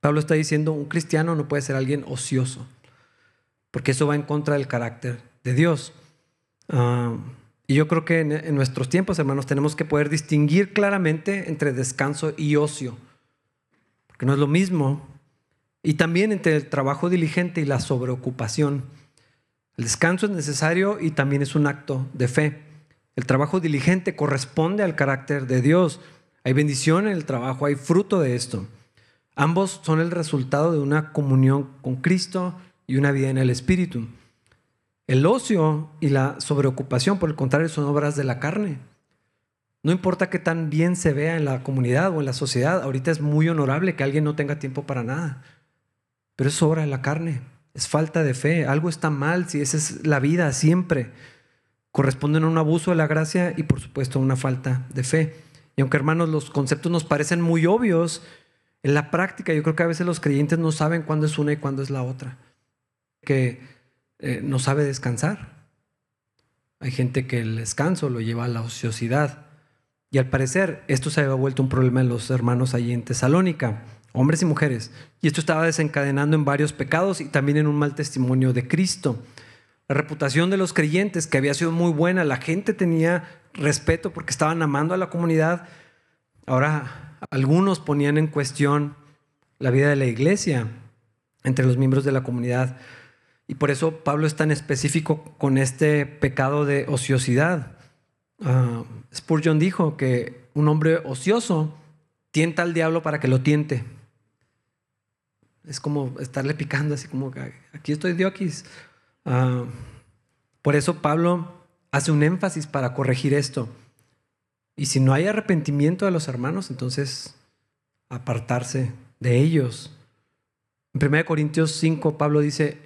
Pablo está diciendo, un cristiano no puede ser alguien ocioso, porque eso va en contra del carácter de Dios. Ah, y yo creo que en, en, nuestros tiempos, hermanos, tenemos que poder distinguir claramente entre descanso y ocio, porque no es lo mismo, y también entre el trabajo diligente y la sobreocupación. El descanso es necesario y también es un acto de fe. El trabajo diligente corresponde al carácter de Dios. Hay bendición en el trabajo, hay fruto de esto. Ambos son el resultado de una comunión con Cristo y una vida en el Espíritu. El ocio y la sobreocupación, por el contrario, son obras de la carne. No importa qué tan bien se vea en la comunidad o en la sociedad, ahorita es muy honorable que alguien no tenga tiempo para nada, pero es obra de la carne es falta de fe, algo está mal si esa es la vida siempre. Corresponden a un abuso de la gracia y por supuesto a una falta de fe. Y aunque hermanos los conceptos nos parecen muy obvios, en la práctica yo creo que a veces los creyentes no saben cuándo es una y cuándo es la otra. Que eh, no sabe descansar. Hay gente que el descanso lo lleva a la ociosidad. Y al parecer esto se había vuelto un problema en los hermanos allí en Tesalónica hombres y mujeres. Y esto estaba desencadenando en varios pecados y también en un mal testimonio de Cristo. La reputación de los creyentes, que había sido muy buena, la gente tenía respeto porque estaban amando a la comunidad. Ahora, algunos ponían en cuestión la vida de la iglesia entre los miembros de la comunidad. Y por eso Pablo es tan específico con este pecado de ociosidad. Uh, Spurgeon dijo que un hombre ocioso tienta al diablo para que lo tiente. Es como estarle picando así como, aquí estoy Diokis. Ah, por eso Pablo hace un énfasis para corregir esto. Y si no hay arrepentimiento de los hermanos, entonces apartarse de ellos. En 1 Corintios 5, Pablo dice,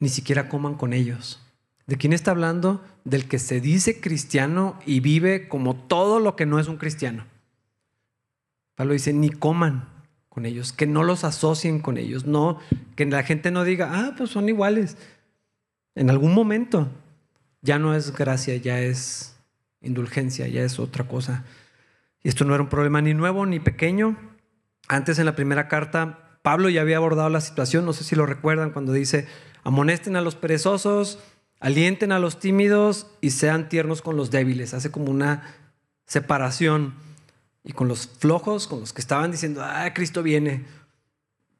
ni siquiera coman con ellos. ¿De quién está hablando? Del que se dice cristiano y vive como todo lo que no es un cristiano. Pablo dice, ni coman ellos, que no los asocien con ellos, no, que la gente no diga, ah, pues son iguales. En algún momento ya no es gracia, ya es indulgencia, ya es otra cosa. Y esto no era un problema ni nuevo ni pequeño. Antes en la primera carta, Pablo ya había abordado la situación, no sé si lo recuerdan, cuando dice, amonesten a los perezosos, alienten a los tímidos y sean tiernos con los débiles. Hace como una separación y con los flojos, con los que estaban diciendo, ah, Cristo viene.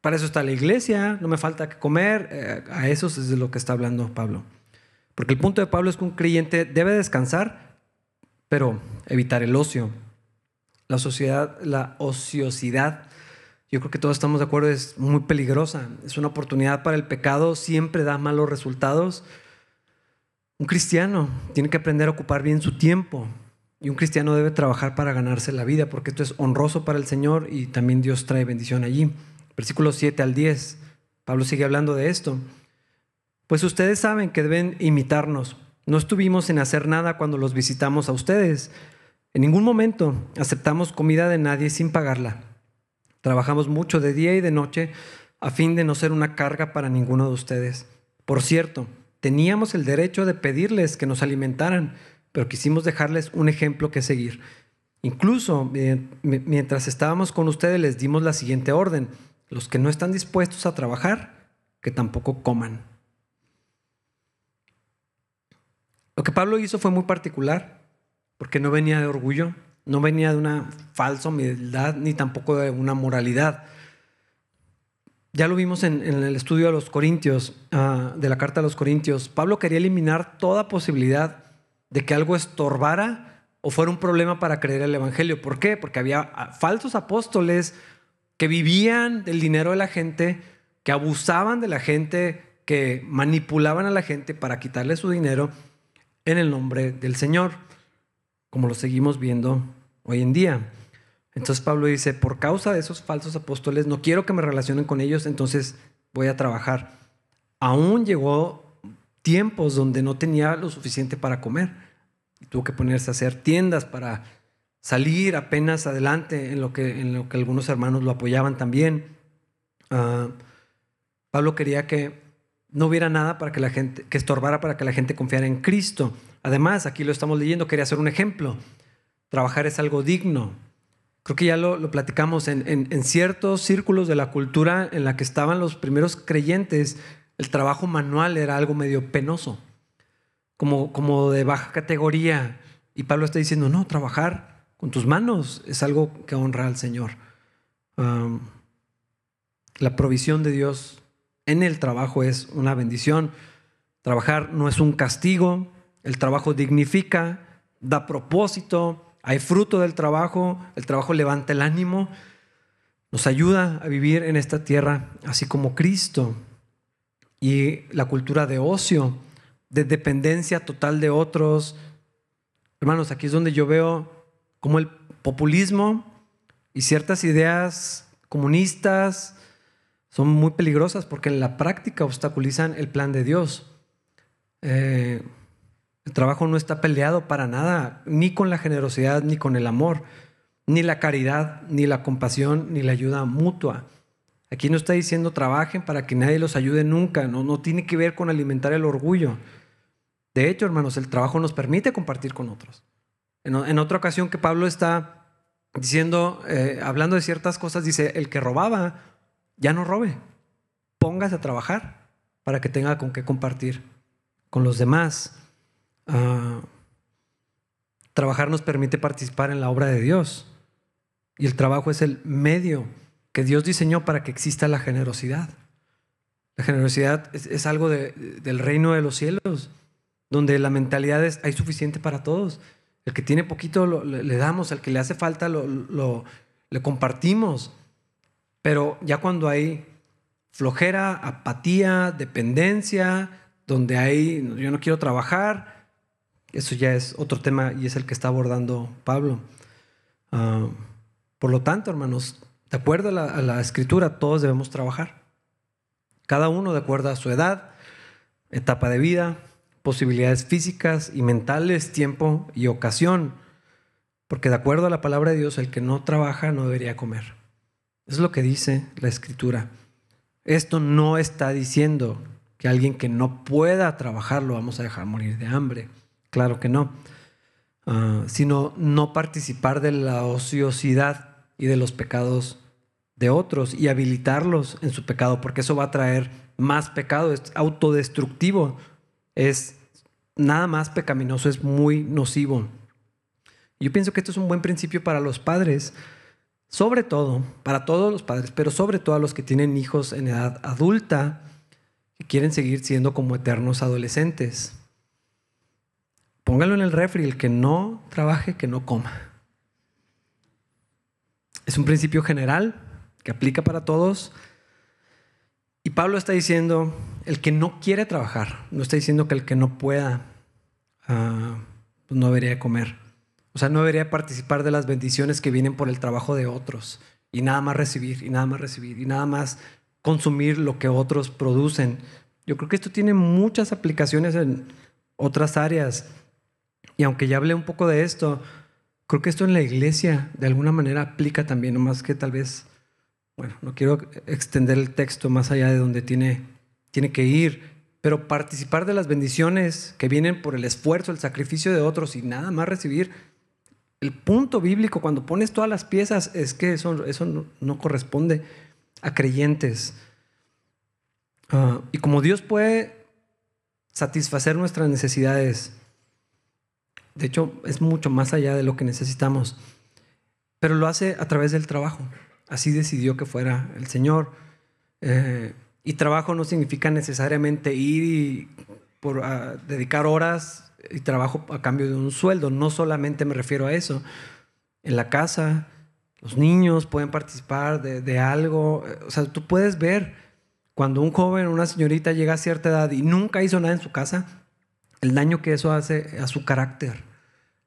Para eso está la iglesia, no me falta que comer. Eh, a eso es de lo que está hablando Pablo. Porque el punto de Pablo es que un creyente debe descansar, pero evitar el ocio. La sociedad, la ociosidad, yo creo que todos estamos de acuerdo, es muy peligrosa. Es una oportunidad para el pecado, siempre da malos resultados. Un cristiano tiene que aprender a ocupar bien su tiempo, y un cristiano debe trabajar para ganarse la vida, porque esto es honroso para el Señor y también Dios trae bendición allí. Versículos 7 al 10, Pablo sigue hablando de esto. Pues ustedes saben que deben imitarnos. No estuvimos en hacer nada cuando los visitamos a ustedes. En ningún momento aceptamos comida de nadie sin pagarla. Trabajamos mucho de día y de noche a fin de no ser una carga para ninguno de ustedes. Por cierto, Teníamos el derecho de pedirles que nos alimentaran, pero quisimos dejarles un ejemplo que seguir. Incluso mientras estábamos con ustedes les dimos la siguiente orden. Los que no están dispuestos a trabajar, que tampoco coman. Lo que Pablo hizo fue muy particular, porque no venía de orgullo, no venía de una falsa humildad, ni tampoco de una moralidad. Ya lo vimos en, el estudio de los Corintios, ah, de la carta a los Corintios. Pablo quería eliminar toda posibilidad de que algo estorbara o fuera un problema para creer el Evangelio. ¿Por qué? Porque había ah, falsos apóstoles que vivían del dinero de la gente, que abusaban de la gente, que manipulaban a la gente para quitarle su dinero en el nombre del Señor, como lo seguimos viendo hoy en día. Entonces Pablo dice, por causa de esos falsos apóstoles, no quiero que me relacionen con ellos, entonces voy a trabajar. Aún llegó tiempos donde no tenía lo suficiente para comer. Tuvo que ponerse a hacer tiendas para salir apenas adelante en lo que, en lo que algunos hermanos lo apoyaban también. Ah, Pablo quería que no hubiera nada para que la gente, que estorbara para que la gente confiara en Cristo. Además, aquí lo estamos leyendo, quería hacer un ejemplo. Trabajar es algo digno. Creo que ya lo, platicamos en, ciertos círculos de la cultura en la que estaban los primeros creyentes, el trabajo manual era algo medio penoso, como, como de baja categoría. Y Pablo está diciendo, no, trabajar con tus manos es algo que honra al Señor. la provisión de Dios en el trabajo es una bendición. Trabajar no es un castigo, el trabajo dignifica, da propósito, hay fruto del trabajo, el trabajo levanta el ánimo, nos ayuda a vivir en esta tierra así como Cristo. Y la cultura de ocio, de dependencia total de otros. Hermanos, aquí es donde yo veo como el populismo y ciertas ideas comunistas son muy peligrosas porque en la práctica obstaculizan el plan de Dios. Eh, el trabajo no está peleado para nada, ni con la generosidad, ni con el amor, ni la caridad, ni la compasión, ni la ayuda mutua. Aquí no está diciendo trabajen para que nadie los ayude nunca, no, no tiene que ver con alimentar el orgullo. De hecho, hermanos, el trabajo nos permite compartir con otros. En, otra ocasión que Pablo está diciendo, eh, hablando de ciertas cosas, dice, el que robaba, ya no robe, póngase a trabajar para que tenga con qué compartir con los demás. Ah, trabajar nos permite participar en la obra de Dios. Y el trabajo es el medio que Dios diseñó para que exista la generosidad. La generosidad es, algo del reino de los cielos, donde la mentalidad es hay suficiente para todos. El que tiene poquito le, damos, al que le hace falta lo, le compartimos. Pero ya cuando hay flojera, apatía, dependencia, donde hay yo no quiero trabajar, eso ya es otro tema y es el que está abordando Pablo. Ah, por lo tanto, hermanos, de acuerdo a la, escritura, todos debemos trabajar. Cada uno de acuerdo a su edad, etapa de vida, posibilidades físicas y mentales, tiempo y ocasión. Porque de acuerdo a la palabra de Dios, el que no trabaja no debería comer. Es lo que dice la escritura. Esto no está diciendo que alguien que no pueda trabajar lo vamos a dejar morir de hambre. Claro que no. Ah, sino no participar de la ociosidad y de los pecados de otros y habilitarlos en su pecado, porque eso va a traer más pecado, es autodestructivo, es nada más pecaminoso, es muy nocivo. Yo pienso que esto es un buen principio para los padres, sobre todo, para todos los padres, pero sobre todo a los que tienen hijos en edad adulta, que quieren seguir siendo como eternos adolescentes. Póngalo en el refri, el que no trabaje, que no coma. Es un principio general que aplica para todos. Y Pablo está diciendo, el que no quiere trabajar, no está diciendo que el que no pueda, ah, pues no debería comer. O sea, no debería participar de las bendiciones que vienen por el trabajo de otros. Y nada más recibir, y nada más recibir, y nada más consumir lo que otros producen. Yo creo que esto tiene muchas aplicaciones en otras áreas. Y aunque ya hablé un poco de esto, creo que esto en la iglesia de alguna manera aplica también, nomás que tal vez, bueno, no quiero extender el texto más allá de donde tiene, tiene que ir, pero participar de las bendiciones que vienen por el esfuerzo, el sacrificio de otros y nada más recibir. El punto bíblico cuando pones todas las piezas es que eso, eso no, corresponde a creyentes. Ah, y como Dios puede satisfacer nuestras necesidades, de hecho es mucho más allá de lo que necesitamos, pero lo hace a través del trabajo. Así decidió que fuera el Señor. Eh, y trabajo no significa necesariamente ir y por, dedicar horas y trabajo a cambio de un sueldo. No solamente me refiero a eso. En la casa, los niños pueden participar de, algo. O sea, tú puedes ver cuando un joven o una señorita llega a cierta edad y nunca hizo nada en su casa, el daño que eso hace a su carácter,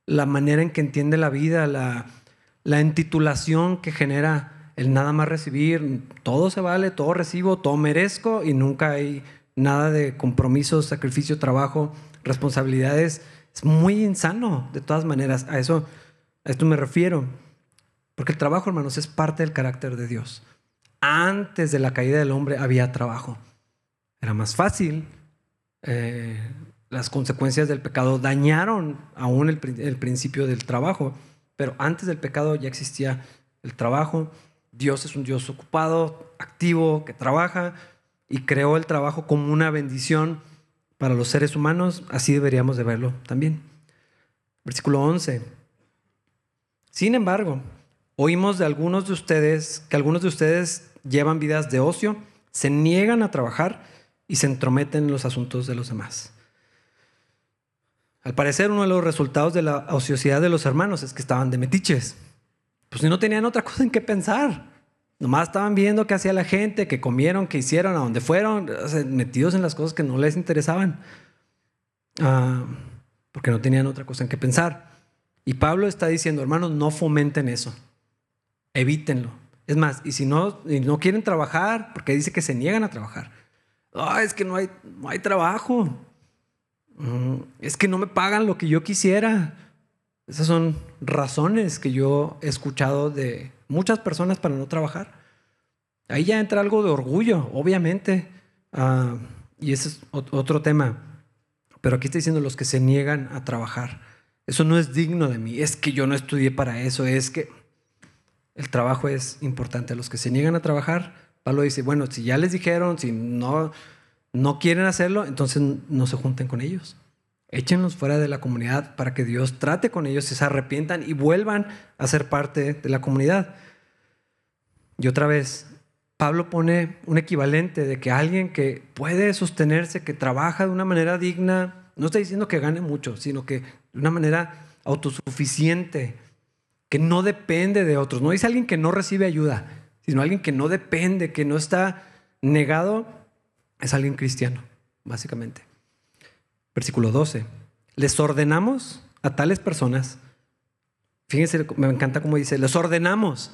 la manera en que entiende la vida, la, la intitulación que genera el nada más recibir, todo se vale, todo recibo, todo merezco y nunca hay nada de compromiso, sacrificio, trabajo, responsabilidades. Es muy insano, de todas maneras. A eso, a esto me refiero. Porque el trabajo, hermanos, es parte del carácter de Dios. Antes de la caída del hombre había trabajo. Era más fácil. Eh, las consecuencias del pecado dañaron aún el principio del trabajo. Pero antes del pecado ya existía el trabajo Dios es un Dios ocupado, activo, que trabaja y creó el trabajo como una bendición para los seres humanos, así deberíamos de verlo también. Versículo 11. Sin embargo, oímos de algunos de ustedes que algunos de ustedes llevan vidas de ocio, se niegan a trabajar y se entrometen en los asuntos de los demás. Al parecer, uno de los resultados de la ociosidad de los hermanos es que estaban de metiches. Pues no tenían otra cosa en qué pensar. Nomás estaban viendo qué hacía la gente, qué comieron, qué hicieron, a dónde fueron, metidos en las cosas que no les interesaban. Ah, porque no tenían otra cosa en qué pensar. Y Pablo está diciendo, hermanos, no fomenten eso. Evítenlo. Es más, y si no, no quieren trabajar, porque dice que se niegan a trabajar. es que no hay, no hay trabajo. Es que no me pagan lo que yo quisiera. Esas son razones que yo he escuchado de muchas personas para no trabajar. Ahí ya entra algo de orgullo, obviamente. Ah, y ese es otro tema. Pero aquí está diciendo los que se niegan a trabajar. Eso no es digno de mí. Es que yo no estudié para eso. Es que el trabajo es importante. Los que se niegan a trabajar, Pablo dice, bueno, si ya les dijeron, si no, no quieren hacerlo, entonces no se junten con ellos. Échenlos fuera de la comunidad para que Dios trate con ellos, se arrepientan y vuelvan a ser parte de la comunidad. Y otra vez, Pablo pone un equivalente de que alguien que puede sostenerse, que trabaja de una manera digna, no está diciendo que gane mucho, sino que de una manera autosuficiente, que no depende de otros. No dice alguien que no recibe ayuda, sino alguien que no depende, que no está negado, es alguien cristiano, básicamente. Versículo 12. Les ordenamos a tales personas, fíjense, me encanta cómo dice, les ordenamos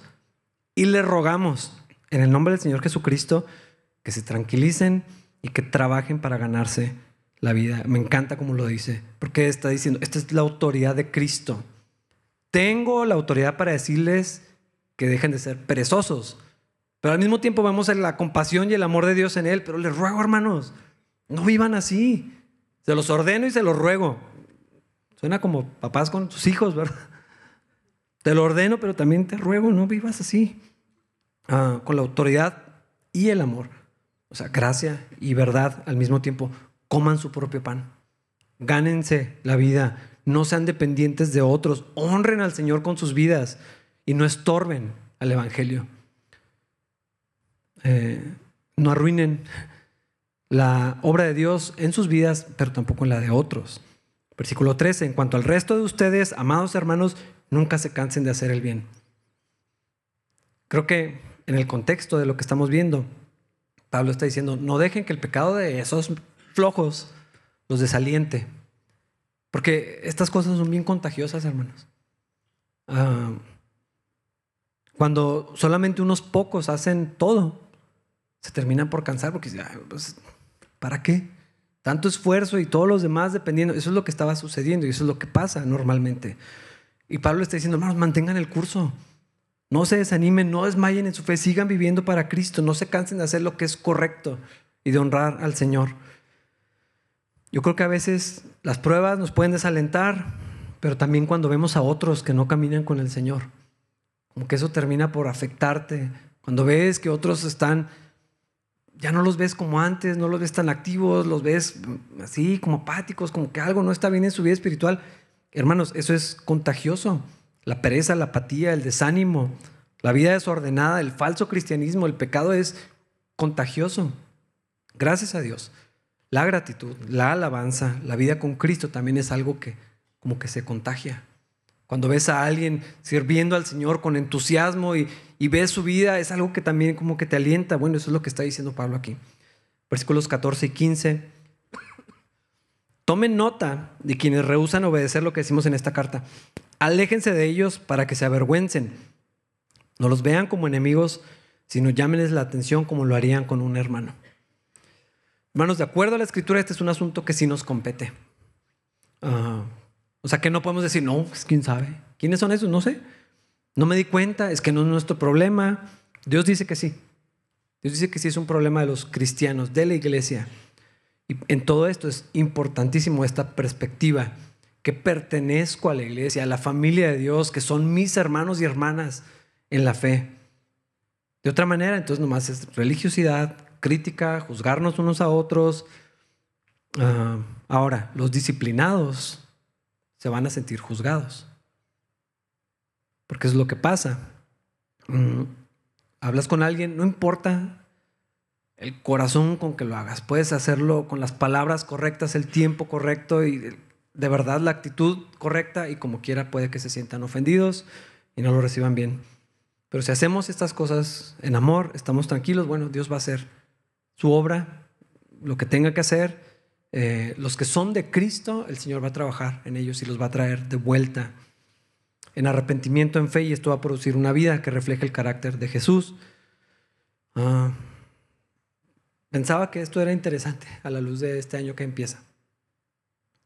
y les rogamos en el nombre del Señor Jesucristo que se tranquilicen y que trabajen para ganarse la vida. Me encanta cómo lo dice, porque está diciendo, esta es la autoridad de Cristo. Tengo la autoridad para decirles que dejen de ser perezosos, pero al mismo tiempo vemos la compasión y el amor de Dios en Él, pero les ruego, hermanos, no vivan así. Se los ordeno y se los ruego. Suena como papás con sus hijos, ¿verdad? Te lo ordeno, pero también te ruego, no vivas así. Ah, con la autoridad y el amor. O sea, gracia y verdad al mismo tiempo. Coman su propio pan. Gánense la vida. No sean dependientes de otros. Honren al Señor con sus vidas y no estorben al Evangelio. Eh, no arruinen la obra de Dios en sus vidas, pero tampoco en la de otros. Versículo 13, en cuanto al resto de ustedes, amados hermanos, nunca se cansen de hacer el bien. Creo que en el contexto de lo que estamos viendo, Pablo está diciendo, no dejen que el pecado de esos flojos los desaliente, porque estas cosas son bien contagiosas, hermanos. Ah, cuando solamente unos pocos hacen todo, se terminan por cansar porque pues, ¿Para qué? Tanto esfuerzo y todos los demás dependiendo. Eso es lo que estaba sucediendo y eso es lo que pasa normalmente. Y Pablo está diciendo, hermanos, mantengan el curso. No se desanimen, no desmayen en su fe, sigan viviendo para Cristo, no se cansen de hacer lo que es correcto y de honrar al Señor. Yo creo que a veces las pruebas nos pueden desalentar, pero también cuando vemos a otros que no caminan con el Señor, como que eso termina por afectarte. Cuando ves que otros están, ya no los ves como antes, no los ves tan activos, los ves así como apáticos, como que algo no está bien en su vida espiritual. Hermanos, eso es contagioso. La pereza, la apatía, el desánimo, la vida desordenada, el falso cristianismo, el pecado es contagioso. Gracias a Dios. La gratitud, la alabanza, la vida con Cristo también es algo que como que se contagia. Cuando ves a alguien sirviendo al Señor con entusiasmo y, ves su vida, es algo que también como que te alienta. Bueno, eso es lo que está diciendo Pablo aquí. Versículos 14 y 15. Tomen nota de quienes rehusan obedecer lo que decimos en esta carta. Aléjense de ellos para que se avergüencen. No los vean como enemigos, sino llámenles la atención como lo harían con un hermano. Hermanos, de acuerdo a la escritura, este es un asunto que sí nos compete. Ah, o sea, que no podemos decir, no, pues, quién sabe. ¿Quiénes son esos? No sé. No me di cuenta, es que no es nuestro problema. Dios dice que sí. Dios dice que sí es un problema de los cristianos, de la iglesia. Y en todo esto es importantísimo esta perspectiva, que pertenezco a la iglesia, a la familia de Dios, que son mis hermanos y hermanas en la fe. De otra manera, entonces nomás es religiosidad, crítica, juzgarnos unos a otros. Ah, ahora, los disciplinados se van a sentir juzgados. Porque es lo que pasa. Mm, hablas con alguien, no importa el corazón con que lo hagas. Puedes hacerlo con las palabras correctas, el tiempo correcto y de verdad la actitud correcta y como quiera puede que se sientan ofendidos y no lo reciban bien. Pero si hacemos estas cosas en amor, estamos tranquilos, bueno, Dios va a hacer su obra, lo que tenga que hacer. Eh, los que son de Cristo, el Señor va a trabajar en ellos y los va a traer de vuelta en arrepentimiento, en fe, y esto va a producir una vida que refleje el carácter de Jesús. Ah, pensaba que esto era interesante a la luz de este año que empieza.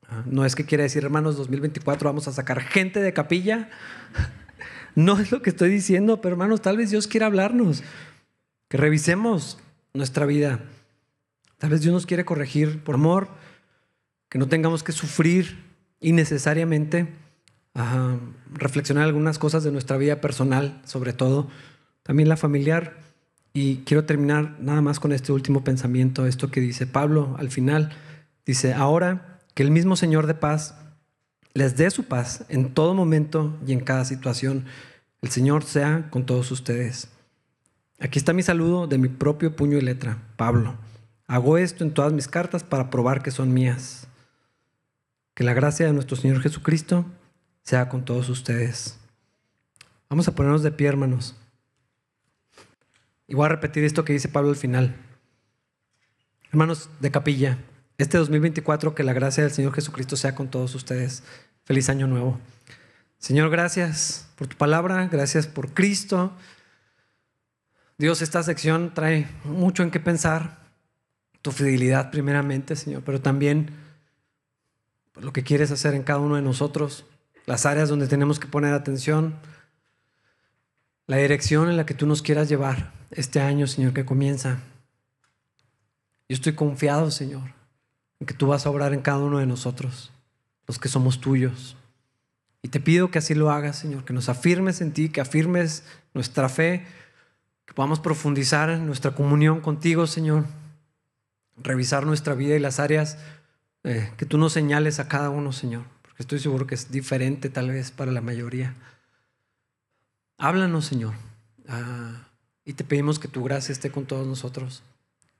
Ah, no es que quiera decir, hermanos, 2024 vamos a sacar gente de capilla. No es lo que estoy diciendo, pero hermanos, tal vez Dios quiera hablarnos. Que revisemos nuestra vida. Tal vez Dios nos quiere corregir por amor, que no tengamos que sufrir innecesariamente, reflexionar algunas cosas de nuestra vida personal, sobre todo, también la familiar. Y quiero terminar nada más con este último pensamiento, esto que dice Pablo al final. Dice, ahora que el mismo Señor de paz les dé su paz en todo momento y en cada situación. El Señor sea con todos ustedes. Aquí está mi saludo de mi propio puño y letra, Pablo. Hago esto en todas mis cartas para probar que son mías. Que la gracia de nuestro Señor Jesucristo sea con todos ustedes. Vamos a ponernos de pie, hermanos. Y voy a repetir esto que dice Pablo al final. Hermanos de capilla, este 2024 que la gracia del Señor Jesucristo sea con todos ustedes. Feliz año nuevo. Señor, gracias por tu palabra, gracias por Cristo. Dios, esta sección trae mucho en qué pensar. Tu fidelidad primeramente, Señor, pero también lo que quieres hacer en cada uno de nosotros, las áreas donde tenemos que poner atención, la dirección en la que tú nos quieras llevar este año, Señor, que comienza. Yo estoy confiado, Señor, en que tú vas a obrar en cada uno de nosotros, los que somos tuyos. Y te pido que así lo hagas, Señor, que nos afirmes en ti, que afirmes nuestra fe que podamos profundizar en nuestra comunión contigo, Señor, revisar nuestra vida y las áreas eh, que tú nos señales a cada uno, Señor, porque estoy seguro que es diferente tal vez para la mayoría. Háblanos, Señor, ah, y te pedimos que tu gracia esté con todos nosotros.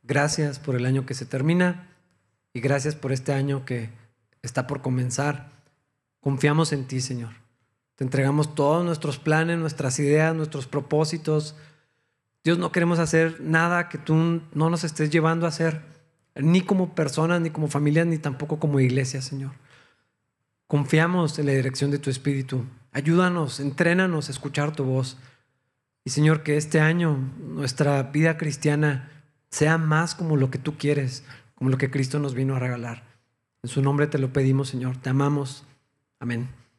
Gracias por el año que se termina y gracias por este año que está por comenzar. Confiamos en ti, Señor. Te entregamos todos nuestros planes, nuestras ideas, nuestros propósitos, Dios, no queremos hacer nada que tú no nos estés llevando a hacer, ni como personas, ni como familias, ni tampoco como iglesia, Señor. Confiamos en la dirección de tu Espíritu. Ayúdanos, entrénanos a escuchar tu voz. Y Señor, que este año nuestra vida cristiana sea más como lo que tú quieres, como lo que Cristo nos vino a regalar. En su nombre te lo pedimos, Señor. Te amamos. Amén.